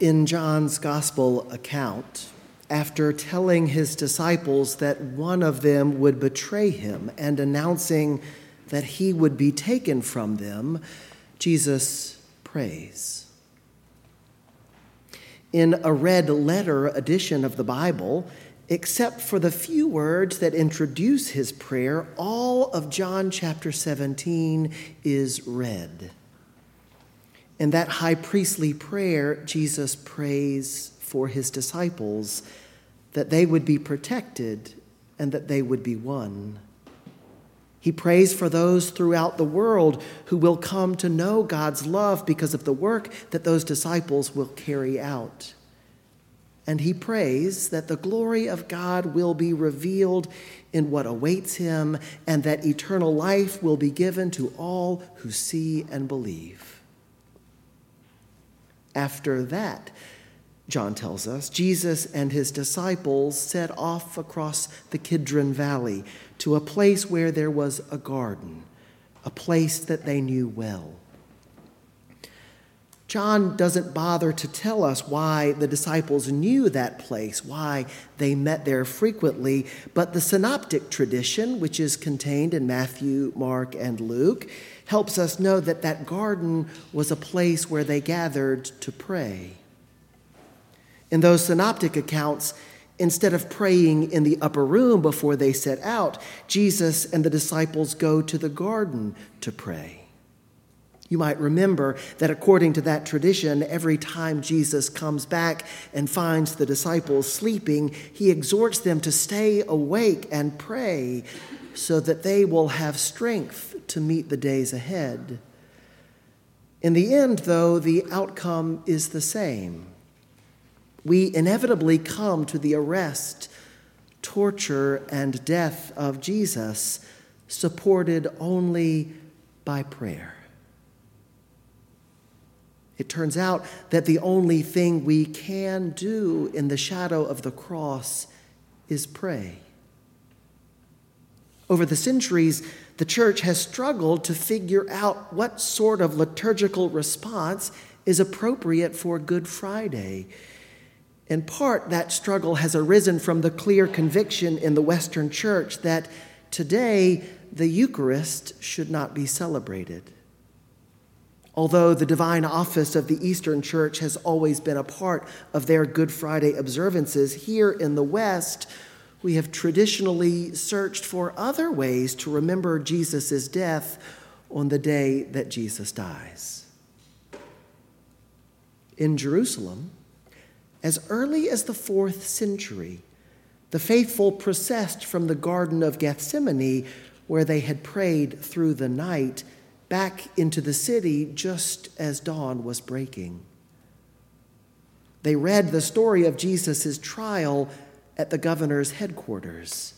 In John's gospel account, after telling his disciples that one of them would betray him and announcing that he would be taken from them, Jesus prays. In a red letter edition of the Bible, except for the few words that introduce his prayer, all of John chapter 17 is red. In that high priestly prayer, Jesus prays for his disciples that they would be protected and that they would be one. He prays for those throughout the world who will come to know God's love because of the work that those disciples will carry out. And he prays that the glory of God will be revealed in what awaits him and that eternal life will be given to all who see and believe. After that, John tells us, Jesus and his disciples set off across the Kidron Valley to a place where there was a garden, a place that they knew well. John doesn't bother to tell us why the disciples knew that place, why they met there frequently, but the synoptic tradition, which is contained in Matthew, Mark, and Luke, helps us know that that garden was a place where they gathered to pray. In those synoptic accounts, instead of praying in the upper room before they set out, Jesus and the disciples go to the garden to pray. You might remember that according to that tradition, every time Jesus comes back and finds the disciples sleeping, he exhorts them to stay awake and pray so that they will have strength to meet the days ahead. In the end, though, the outcome is the same we inevitably come to the arrest, torture, and death of Jesus, supported only by prayer. It turns out that the only thing we can do in the shadow of the cross is pray. Over the centuries, the church has struggled to figure out what sort of liturgical response is appropriate for Good Friday. In part, that struggle has arisen from the clear conviction in the Western Church that today the Eucharist should not be celebrated. Although the divine office of the Eastern Church has always been a part of their Good Friday observances, here in the West, we have traditionally searched for other ways to remember Jesus' death on the day that Jesus dies. In Jerusalem, as early as the fourth century, the faithful processed from the Garden of Gethsemane, where they had prayed through the night, back into the city just as dawn was breaking. They read the story of Jesus' trial at the governor's headquarters.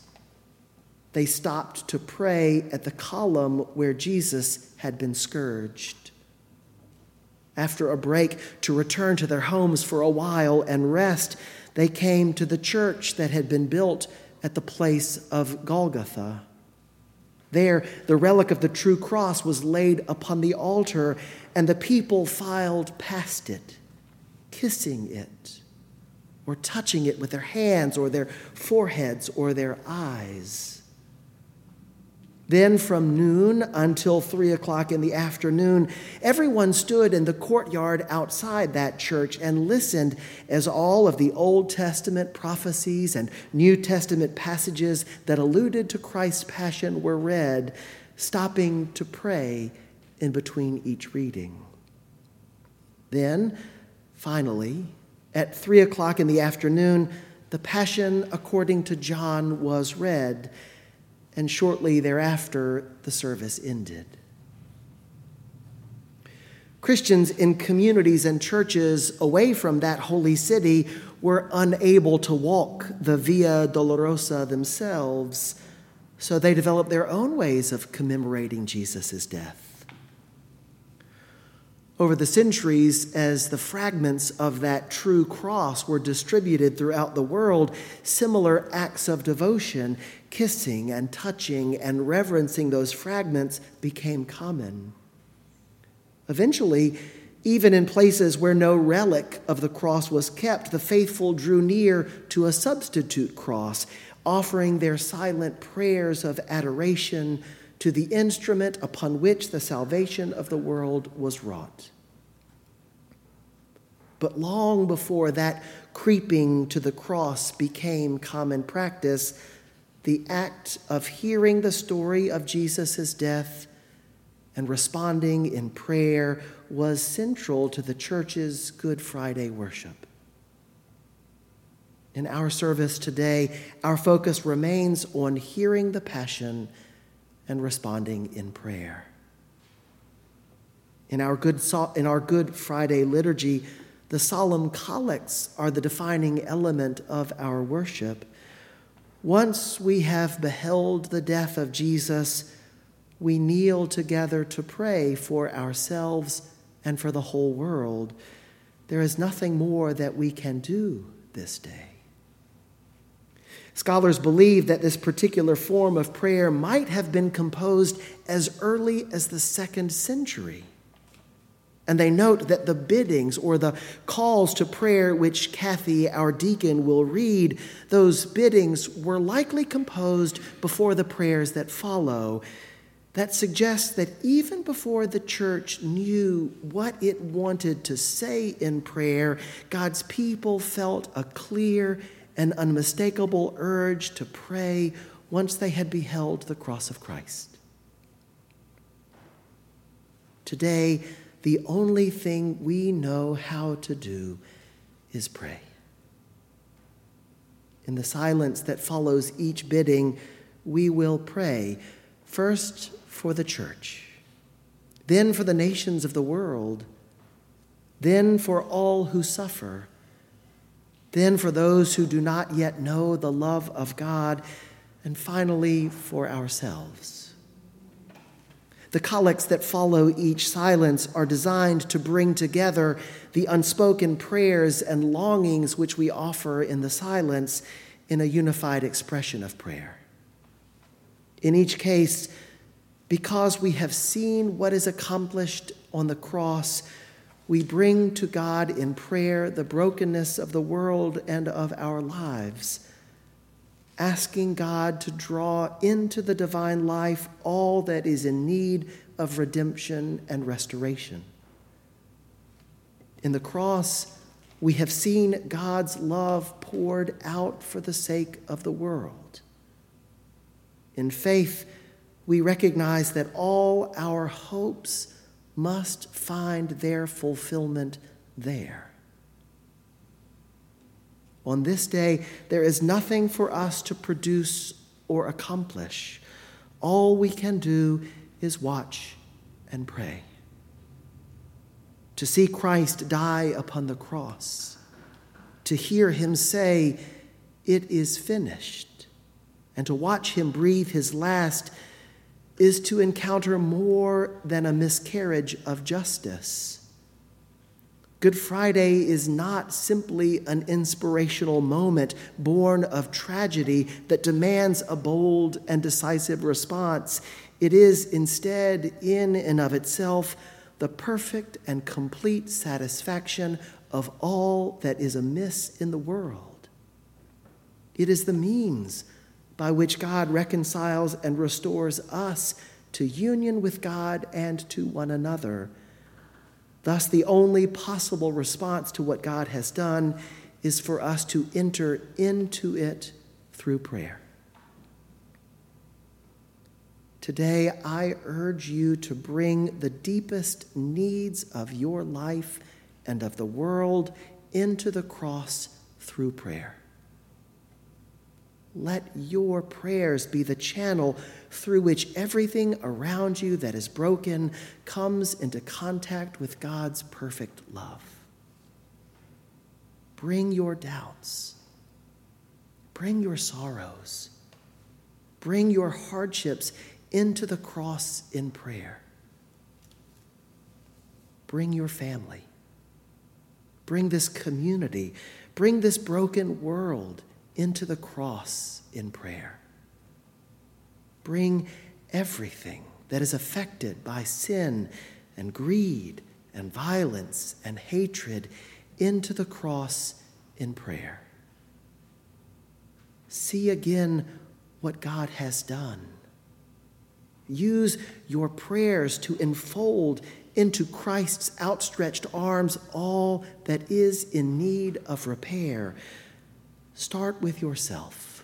They stopped to pray at the column where Jesus had been scourged after a break to return to their homes for a while and rest, they came to the church that had been built at the place of Golgotha. There, the relic of the true cross was laid upon the altar, and the people filed past it, kissing it, or touching it with their hands, or their foreheads, or their eyes. Then from noon until three o'clock in the afternoon, everyone stood in the courtyard outside that church and listened as all of the Old Testament prophecies and New Testament passages that alluded to Christ's passion were read, stopping to pray in between each reading. Then, finally, at three o'clock in the afternoon, the Passion according to John was read and shortly thereafter, the service ended. Christians in communities and churches away from that holy city were unable to walk the Via Dolorosa themselves, so they developed their own ways of commemorating Jesus' death. Over the centuries, as the fragments of that true cross were distributed throughout the world, similar acts of devotion, kissing and touching and reverencing those fragments became common. Eventually, Even in places where no relic of the cross was kept, the faithful drew near to a substitute cross, offering their silent prayers of adoration to the instrument upon which the salvation of the world was wrought. But long before that creeping to the cross became common practice, the act of hearing the story of Jesus' death and responding in prayer was central to the church's Good Friday worship. In our service today, our focus remains on hearing the Passion and responding in prayer. In our Good, in our Good Friday liturgy, the solemn collects are the defining element of our worship. Once we have beheld the death of Jesus, we kneel together to pray for ourselves and for the whole world. There is nothing more that we can do this day. Scholars believe that this particular form of prayer might have been composed as early as the second century. And they note that the biddings or the calls to prayer, which Kathy, our deacon, will read, those biddings were likely composed before the prayers that follow. That suggests that even before the church knew what it wanted to say in prayer, God's people felt a clear and unmistakable urge to pray once they had beheld the cross of Christ. Today, the only thing we know how to do is pray. In the silence that follows each bidding, we will pray first for the church, then for the nations of the world, then for all who suffer, then for those who do not yet know the love of God, and finally for ourselves. The collects that follow each silence are designed to bring together the unspoken prayers and longings which we offer in the silence in a unified expression of prayer. In each case, because we have seen what is accomplished on the cross, we bring to God in prayer the brokenness of the world and of our lives asking God to draw into the divine life all that is in need of redemption and restoration. In the cross, we have seen God's love poured out for the sake of the world. In faith, we recognize that all our hopes must find their fulfillment there. On this day, there is nothing for us to produce or accomplish. All we can do is watch and pray. To see Christ die upon the cross, to hear him say, It is finished, and to watch him breathe his last is to encounter more than a miscarriage of justice Good Friday is not simply an inspirational moment born of tragedy that demands a bold and decisive response. It is instead, in and of itself, the perfect and complete satisfaction of all that is amiss in the world. It is the means by which God reconciles and restores us to union with God and to one another Thus, the only possible response to what God has done is for us to enter into it through prayer. Today, I urge you to bring the deepest needs of your life and of the world into the cross through prayer. Let your prayers be the channel through which everything around you that is broken comes into contact with God's perfect love. Bring your doubts, bring your sorrows, bring your hardships into the cross in prayer. Bring your family, bring this community, bring this broken world into the cross in prayer. Bring everything that is affected by sin and greed and violence and hatred into the cross in prayer. See again what God has done. Use your prayers to enfold into Christ's outstretched arms all that is in need of repair. Start with yourself.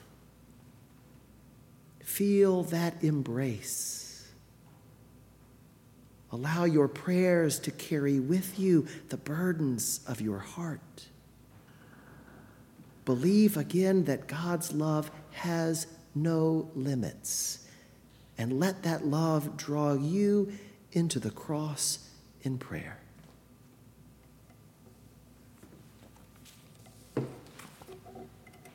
Feel that embrace. Allow your prayers to carry with you the burdens of your heart. Believe again that God's love has no limits. And let that love draw you into the cross in prayer.